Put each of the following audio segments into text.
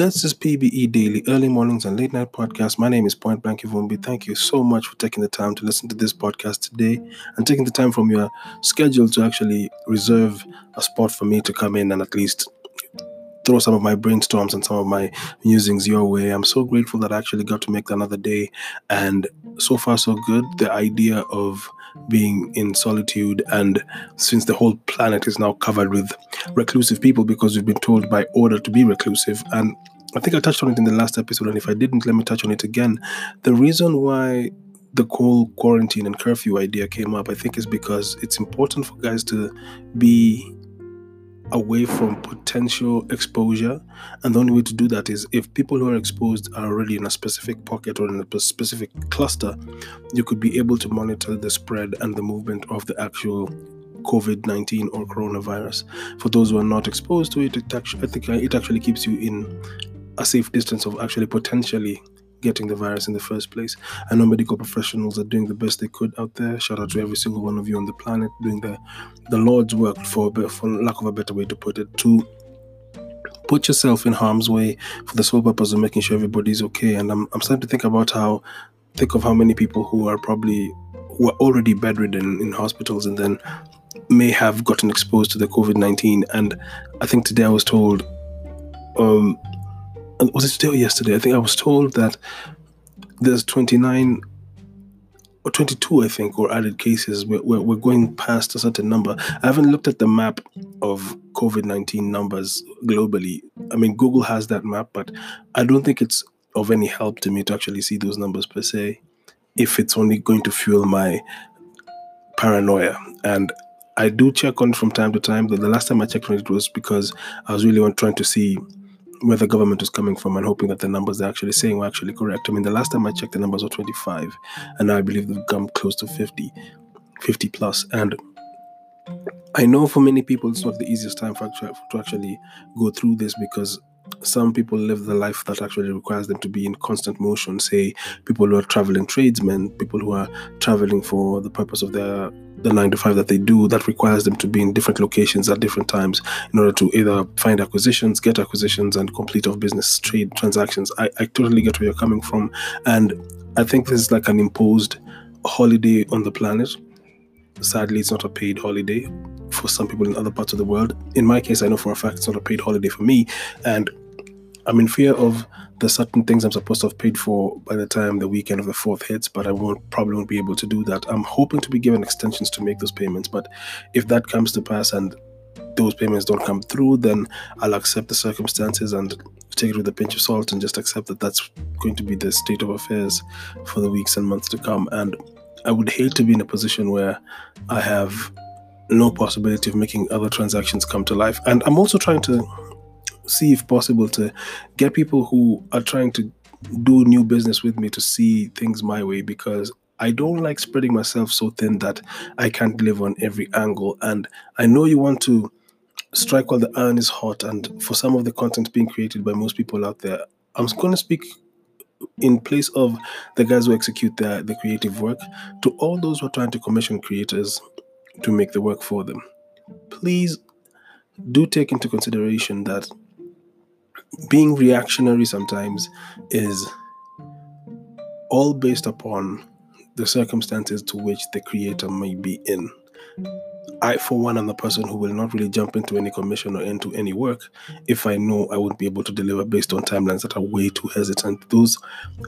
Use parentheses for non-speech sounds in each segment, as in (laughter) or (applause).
This is PBE Daily, early mornings and late night podcast. My name is Point Blank Ivumbi. Thank you so much for taking the time to listen to this podcast today and taking the time from your schedule to actually reserve a spot for me to come in and at least throw some of my brainstorms and some of my musings your way. I'm so grateful that I actually got to make another day. And so far, so good. The idea of being in solitude, and since the whole planet is now covered with reclusive people because we've been told by order to be reclusive, and I think I touched on it in the last episode, and if I didn't, let me touch on it again. The reason why the whole quarantine and curfew idea came up, I think, is because it's important for guys to be away from potential exposure. And the only way to do that is if people who are exposed are already in a specific pocket or in a specific cluster, you could be able to monitor the spread and the movement of the actual COVID 19 or coronavirus. For those who are not exposed to it, it actually, I think it actually keeps you in a safe distance of actually potentially getting the virus in the first place. I know medical professionals are doing the best they could out there. Shout out to every single one of you on the planet doing the the Lord's work, for for lack of a better way to put it, to put yourself in harm's way for the sole purpose of making sure everybody's okay. And I'm I'm starting to think about how think of how many people who are probably who are already bedridden in hospitals and then may have gotten exposed to the COVID nineteen. And I think today I was told um was it or yesterday? I think I was told that there's 29 or 22, I think, or added cases. We're, we're, we're going past a certain number. I haven't looked at the map of COVID 19 numbers globally. I mean, Google has that map, but I don't think it's of any help to me to actually see those numbers per se, if it's only going to fuel my paranoia. And I do check on it from time to time. The last time I checked on it was because I was really trying to see where the government is coming from and hoping that the numbers they're actually saying were actually correct. I mean, the last time I checked, the numbers were 25, and now I believe they've come close to 50, 50 plus. And I know for many people, it's not the easiest time for to actually go through this because some people live the life that actually requires them to be in constant motion. Say, people who are traveling tradesmen, people who are traveling for the purpose of their the nine to five that they do, that requires them to be in different locations at different times in order to either find acquisitions, get acquisitions, and complete off business trade transactions. I, I totally get where you're coming from, and I think this is like an imposed holiday on the planet. Sadly, it's not a paid holiday for some people in other parts of the world. In my case, I know for a fact it's not a paid holiday for me, and I'm in fear of the certain things I'm supposed to have paid for by the time the weekend of the fourth hits, but I won't probably won't be able to do that. I'm hoping to be given extensions to make those payments, but if that comes to pass and those payments don't come through, then I'll accept the circumstances and take it with a pinch of salt and just accept that that's going to be the state of affairs for the weeks and months to come. And I would hate to be in a position where I have no possibility of making other transactions come to life. And I'm also trying to see if possible to get people who are trying to do new business with me to see things my way because I don't like spreading myself so thin that I can't live on every angle. And I know you want to strike while the iron is hot. And for some of the content being created by most people out there, I'm going to speak in place of the guys who execute the, the creative work to all those who are trying to commission creators to make the work for them. Please do take into consideration that being reactionary sometimes is all based upon the circumstances to which the creator may be in. I, for one, am the person who will not really jump into any commission or into any work if I know I won't be able to deliver based on timelines that are way too hesitant. Those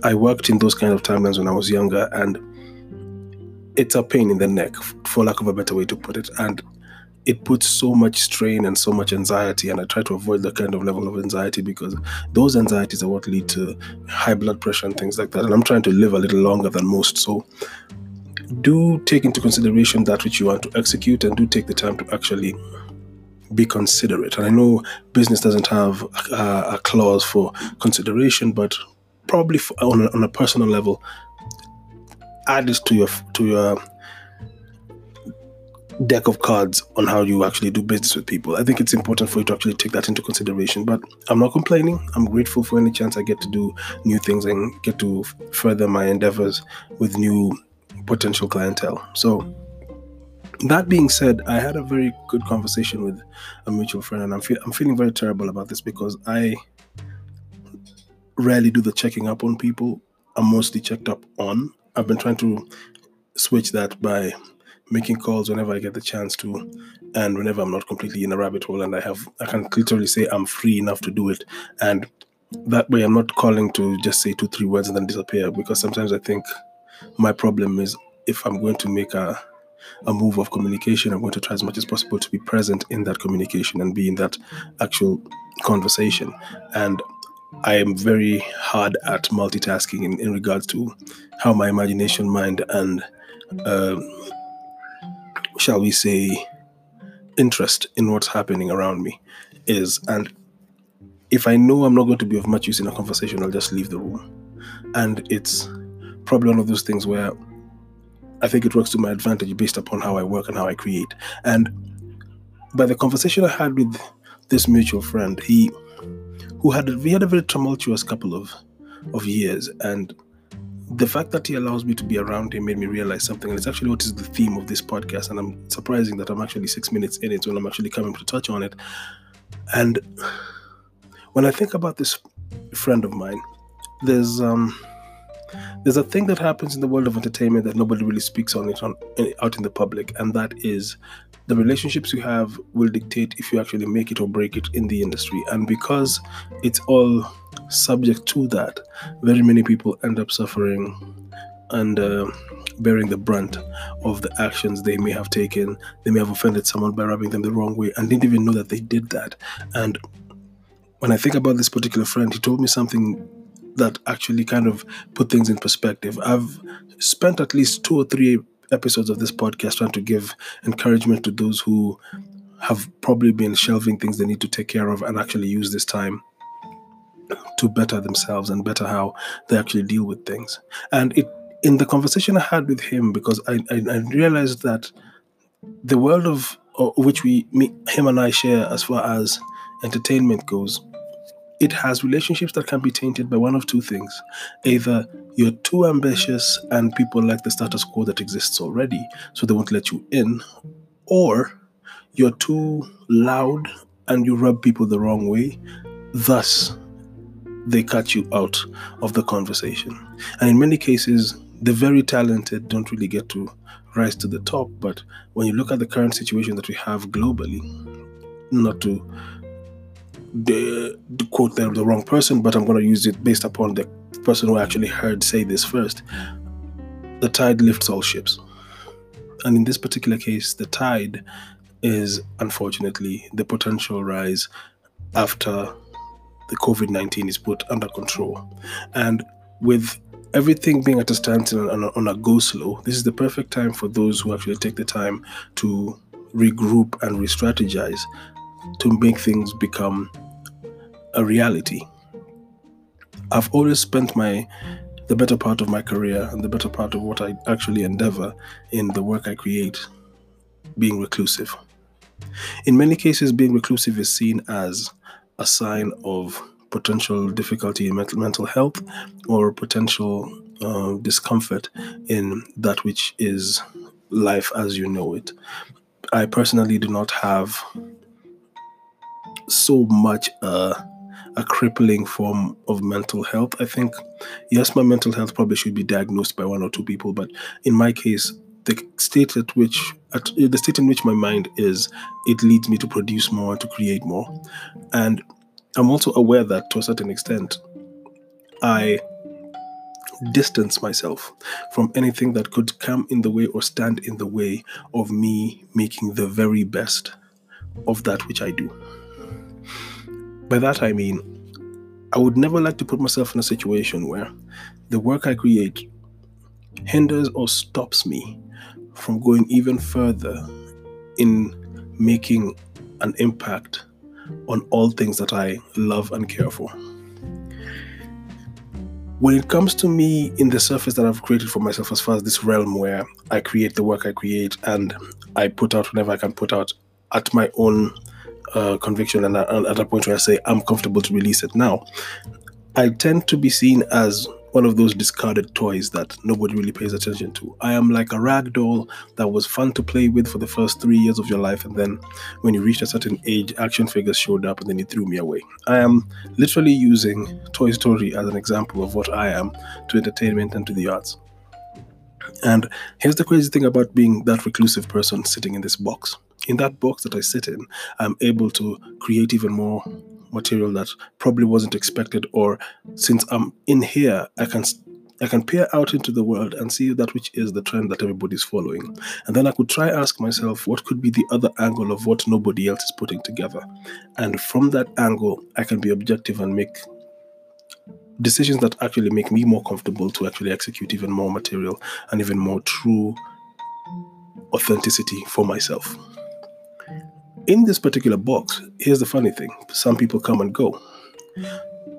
I worked in those kind of timelines when I was younger, and it's a pain in the neck, for lack of a better way to put it. And it puts so much strain and so much anxiety and i try to avoid that kind of level of anxiety because those anxieties are what lead to high blood pressure and things like that and i'm trying to live a little longer than most so do take into consideration that which you want to execute and do take the time to actually be considerate and i know business doesn't have a, a clause for consideration but probably for, on, a, on a personal level add this to your to your deck of cards on how you actually do business with people. I think it's important for you to actually take that into consideration. But I'm not complaining. I'm grateful for any chance I get to do new things and get to further my endeavors with new potential clientele. So, that being said, I had a very good conversation with a mutual friend, and I'm, fe- I'm feeling very terrible about this because I rarely do the checking up on people. I'm mostly checked up on. I've been trying to switch that by making calls whenever I get the chance to, and whenever I'm not completely in a rabbit hole, and I have I can literally say I'm free enough to do it, and that way I'm not calling to just say two three words and then disappear because sometimes I think my problem is if I'm going to make a a move of communication, I'm going to try as much as possible to be present in that communication and be in that actual conversation. And I am very hard at multitasking in, in regards to how my imagination, mind, and uh, shall we say, interest in what's happening around me is. And if I know I'm not going to be of much use in a conversation, I'll just leave the room. And it's probably one of those things where I think it works to my advantage based upon how I work and how I create. And by the conversation I had with this mutual friend, he who had we had a very tumultuous couple of of years. And the fact that he allows me to be around him made me realize something. And it's actually what is the theme of this podcast. And i'm surprising that i'm actually six minutes in it when i'm actually coming to touch on it. And when i think about this friend of mine there's um there's a thing that happens in the world of entertainment that nobody really speaks on it on out in the public. And that is the relationships you have will dictate if you actually make it or break it in the industry. And because it's all subject to that, very many people end up suffering and uh, bearing the brunt of the actions they may have taken. They may have offended someone by rubbing them the wrong way and didn't even know that they did that. And when I think about this particular friend, he told me something that actually kind of put things in perspective. I've spent at least two or three episodes of this podcast trying to give encouragement to those who have probably been shelving things they need to take care of and actually use this time to better themselves and better how they actually deal with things. And it in the conversation I had with him, because I, I, I realized that the world of, of which we me, him and I share as far as entertainment goes it has relationships that can be tainted by one of two things. Either you're too ambitious and people like the status quo that exists already, so they won't let you in, or you're too loud and you rub people the wrong way, thus, they cut you out of the conversation. And in many cases, the very talented don't really get to rise to the top. But when you look at the current situation that we have globally, not to quote the, the wrong person, but I'm going to use it based upon the person who actually heard say this first. The tide lifts all ships. And in this particular case, the tide is unfortunately the potential rise after the COVID 19 is put under control. And with everything being at a standstill on a, on a go slow, this is the perfect time for those who actually take the time to regroup and re strategize to make things become a reality. I've always spent my the better part of my career and the better part of what I actually endeavor in the work I create being reclusive. In many cases, being reclusive is seen as a sign of potential difficulty in mental, health or potential uh, discomfort in that which is life as you know it. I personally do not have so much uh, a crippling form of mental health. I think, yes, my mental health probably should be diagnosed by one or two people, but in my case, the state at which at the state in which my mind is, it leads me to produce more and to create more. And I'm also aware that to a certain extent, I distance myself from anything that could come in the way or stand in the way of me making the very best of that which I do. By that I mean, I would never like to put myself in a situation where the work I create hinders or stops me from going even further in making an impact on all things that I love and care for. When it comes to me in the surface that I've created for myself, as far as this realm where I create the work I create and I put out whenever I can put out at my own uh, conviction and, and at a point where I say I'm comfortable to release it now, I tend to be seen as one of those discarded toys that nobody really pays attention to. I am like a rag doll that was fun to play with for the first three years of your life, and then when you reached a certain age, action figures showed up and then you threw me away. I am literally using Toy Story as an example of what I am to entertainment and to the arts. And here's the crazy thing about being that reclusive person sitting in this box. In that box that I sit in, I'm able to create even more material that probably wasn't expected or since i'm in here i can I can peer out into the world and see that which is the trend that everybody's following. And then I could try ask myself what could be the other angle of what nobody else is putting together. And from that angle, I can be objective and make decisions that actually make me more comfortable to actually execute even more material and even more true authenticity for myself in this particular box, here's the funny thing some people come and go.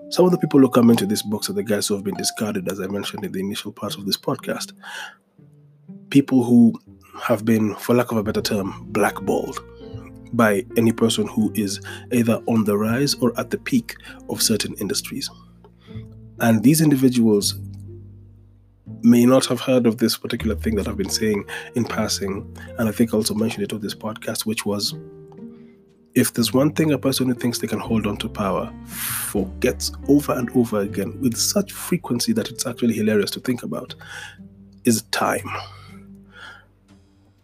Some of the people who come into this box are the guys who have been discarded, as I mentioned in the initial part of this podcast. People who have been, for lack of a better term, blackballed by any person who is either on the rise or at the peak of certain industries. And these individuals may not have heard of this particular thing that I've been saying in passing. And I think I also mentioned it on this podcast, which was if there's one thing a person who thinks they can hold on to power forgets over and over again with such frequency that it's actually hilarious to think about, is time.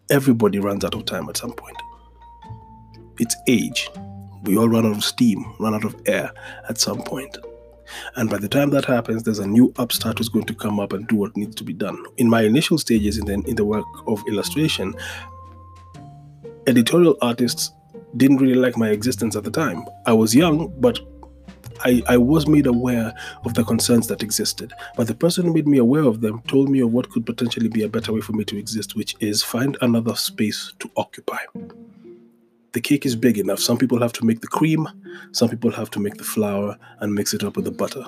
Everybody runs out of time at some point. It's age. We all run out of steam, run out of air at some point. And by the time that happens, there's a new upstart who's going to come up and do what needs to be done. In my initial stages in the, in the work of illustration, editorial artists didn't really like my existence at the time. I was young, but I, I was made aware of the concerns that existed. But the person who made me aware of them told me of what could potentially be a better way for me to exist, which is find another space to occupy. The cake is big enough. Some people have to make the cream, some people have to make the flour and mix it up with the butter.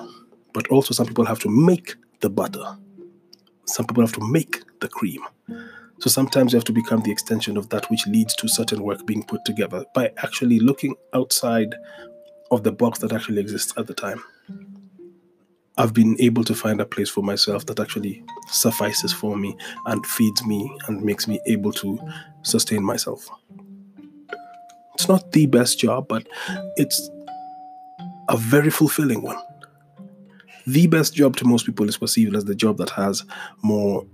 But also, some people have to make the butter. Some people have to make the cream. So sometimes you have to become the extension of that which leads to certain work being put together by actually looking outside of the box that actually exists at the time. I've been able to find a place for myself that actually suffices for me and feeds me and makes me able to sustain myself. It's not the best job, but it's a very fulfilling one. The best job to most people is perceived as the job that has more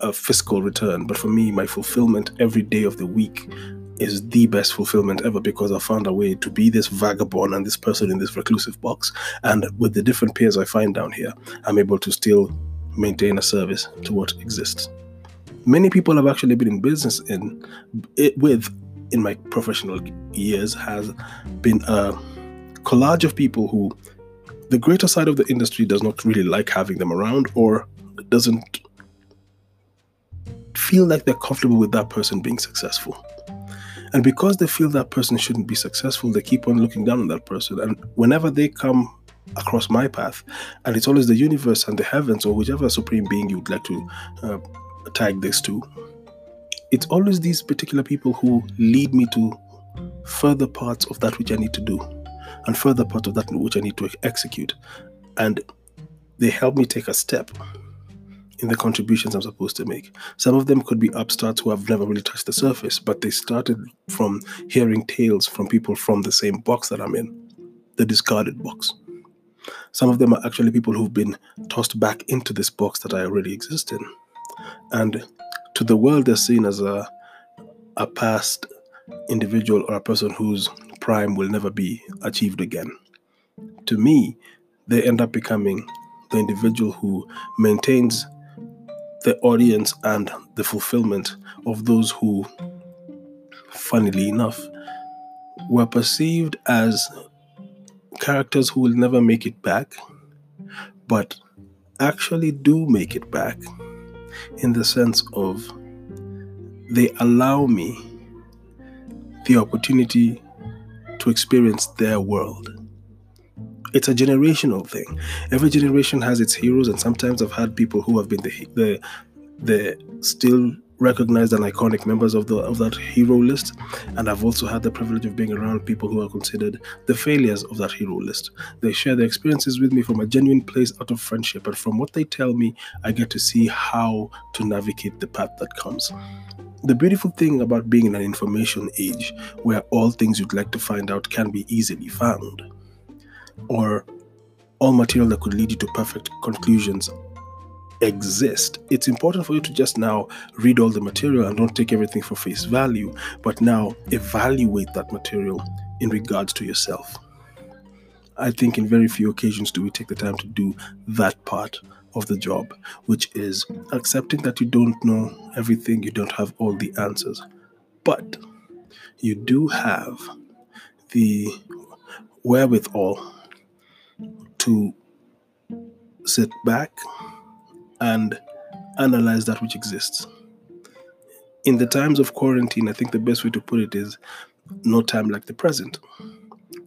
a fiscal return, but for me, my fulfillment every day of the week is the best fulfillment ever because I found a way to be this vagabond and this person in this reclusive box. And with the different peers I find down here, I'm able to still maintain a service to what exists. Many people I've actually been in business in it with in my professional years has been a collage of people who the greater side of the industry does not really like having them around or doesn't feel like they're comfortable with that person being successful. And because they feel that person shouldn't be successful, they keep on looking down on that person. And whenever they come across my path, and it's always the universe and the heavens or whichever supreme being you would like to uh, tag this to, it's always these particular people who lead me to further parts of that which I need to do and further parts of that which I need to execute. And they help me take a step in the contributions I'm supposed to make. Some of them could be upstarts who have never really touched the surface, but they started from hearing tales from people from the same box that I'm in, the discarded box. Some of them are actually people who've been tossed back into this box that I already exist in. And to the world, they're seen as a, a past individual or a person whose prime will never be achieved again. To me, they end up becoming the individual who maintains the audience and the fulfillment of those who, funnily enough, were perceived as characters who will never make it back, but actually do make it back in the sense of they allow me the opportunity to experience their world it's a generational thing. Every generation has its heroes, and sometimes I've had people who have been the the the still recognized and iconic members of the of that hero list, and I've also had the privilege of being around people who are considered the failures of that hero list. They share their experiences with me from a genuine place out of friendship, and from what they tell me, I get to see how to navigate the path that comes. The beautiful thing about being in an information age where all things you'd like to find out can be easily found, or all material that could lead you to perfect conclusions exist. It's important for you to just now read all the material and don't take everything for face value, but now evaluate that material in regards to yourself. I think in very few occasions do we take the time to do that part of the job, which is accepting that you don't know everything, you don't have all the answers, but you do have the wherewithal to sit back and analyze that which exists. In the times of quarantine, I think the best way to put it is no time like the present.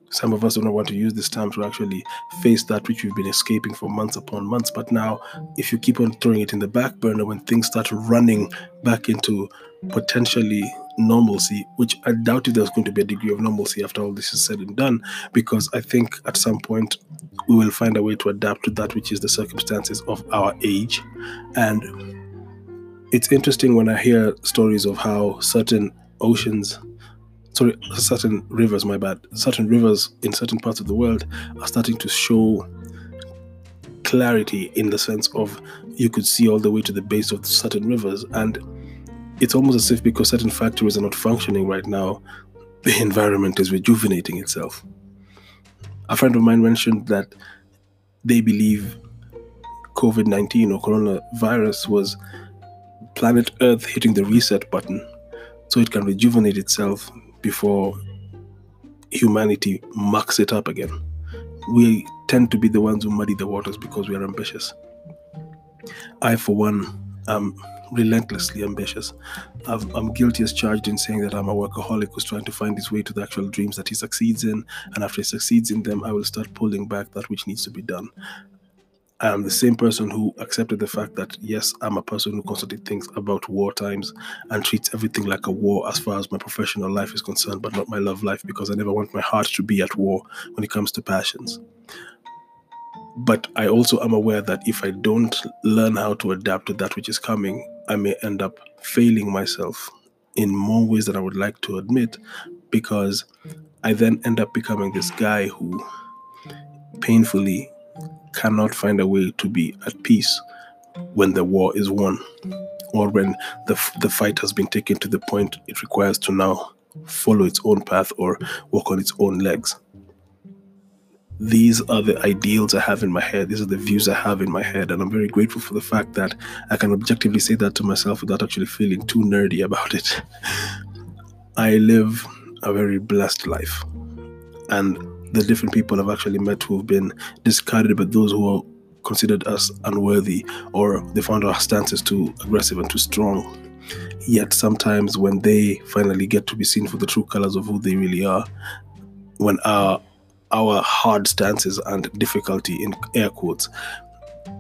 Some of us do not want to use this time to actually face that which we've been escaping for months upon months. But now, if you keep on throwing it in the back burner when things start running back into potentially normalcy, which I doubt if there's going to be a degree of normalcy after all this is said and done, because I think at some point we will find a way to adapt to that which is the circumstances of our age. And it's interesting when I hear stories of how certain oceans sorry, certain rivers, my bad, certain rivers in certain parts of the world are starting to show clarity in the sense of you could see all the way to the base of certain rivers. And it's almost as if because certain factories are not functioning right now, the (laughs) environment is rejuvenating itself. A friend of mine mentioned that they believe COVID 19 or coronavirus was planet Earth hitting the reset button so it can rejuvenate itself before humanity mucks it up again. We tend to be the ones who muddy the waters because we are ambitious. I, for one, am relentlessly ambitious. i am guilty as charged in saying that I'm a workaholic who's trying to find his way to the actual dreams that he succeeds in, and after he succeeds in them, I will start pulling back that which needs to be done. I am the same person who accepted the fact that yes, I'm a person who constantly thinks about war times and treats everything like a war as far as my professional life is concerned, but not my love life because I never want my heart to be at war when it comes to passions. But I also am aware that if I don't learn how to adapt to that which is coming, I may end up failing myself in more ways than I would like to admit because I then end up becoming this guy who painfully cannot find a way to be at peace when the war is won or when the, the fight has been taken to the point it requires to now follow its own path or walk on its own legs. These are the ideals I have in my head. These are the views I have in my head. And I'm very grateful for the fact that I can objectively say that to myself without actually feeling too nerdy about it. (laughs) I live a very blessed life. And the different people I've actually met who've been discarded by those who are considered as unworthy or they found our stances too aggressive and too strong. Yet sometimes when they finally get to be seen for the true colors of who they really are, when our our hard stances and difficulty in air quotes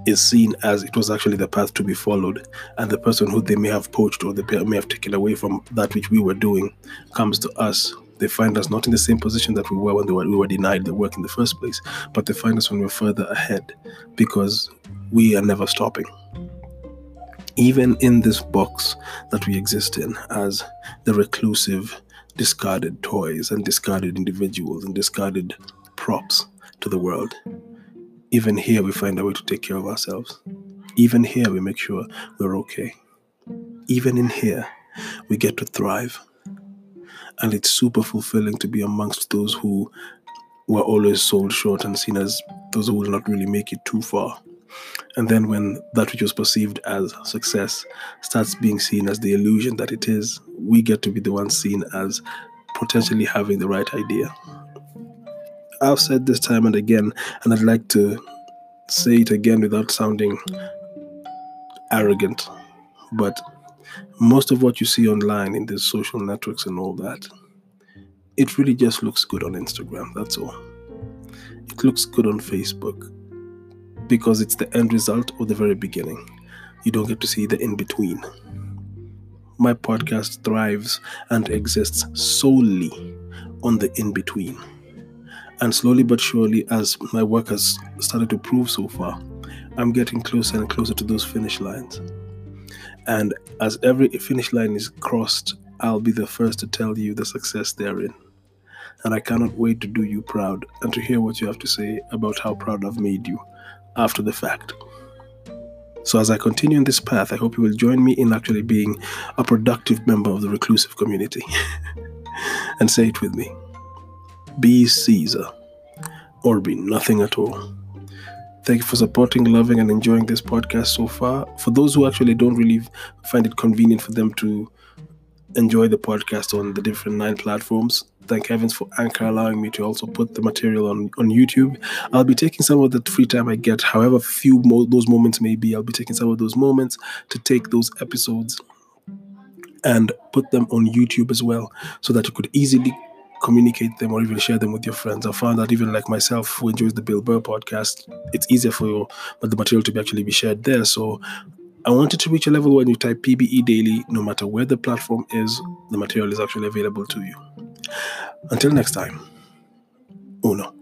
is seen as it was actually the path to be followed, and the person who they may have poached or they may have taken away from that which we were doing comes to us they find us not in the same position that we were when were, we were denied the work in the first place, but they find us when we're further ahead because we are never stopping. Even in this box that we exist in as the reclusive, discarded toys and discarded individuals and discarded props to the world, even here we find a way to take care of ourselves. Even here we make sure we're okay. Even in here we get to thrive and it's super fulfilling to be amongst those who were always sold short and seen as those who will not really make it too far. And then when that which was perceived as success starts being seen as the illusion that it is, we get to be the ones seen as potentially having the right idea. I've said this time and again, and I'd like to say it again without sounding arrogant, but most of what you see online in the social networks and all that, it really just looks good on Instagram. That's all. It looks good on Facebook because it's the end result or the very beginning. You don't get to see the in between. my podcast thrives and exists solely on the in between. And slowly but surely, as my work has started to prove so far, I'm getting closer and closer to those finish lines. And as every finish line is crossed, I'll be the first to tell you the success therein. And I cannot wait to do you proud and to hear what you have to say about how proud I've made you after the fact. So, as I continue in this path, I hope you will join me in actually being a productive member of the reclusive community. (laughs) and say it with me Be Caesar, or be nothing at all. Thank you for supporting, loving, and enjoying this podcast so far. For those who actually don't really find it convenient for them to enjoy the podcast on the different nine platforms, thank heavens for Anchor allowing me to also put the material on, on YouTube. I'll be taking some of the free time I get, however few mo- those moments may be. I'll be taking some of those moments to take those episodes and put them on YouTube as well so that you could easily communicate them or even share them with your friends. I found that even like myself, who enjoys the Bill Burr podcast, it's easier for you, but the material to be actually be shared there. So I wanted to reach a level when you type PBE daily, no matter where the platform is, the material is actually available to you. Until next time, uno.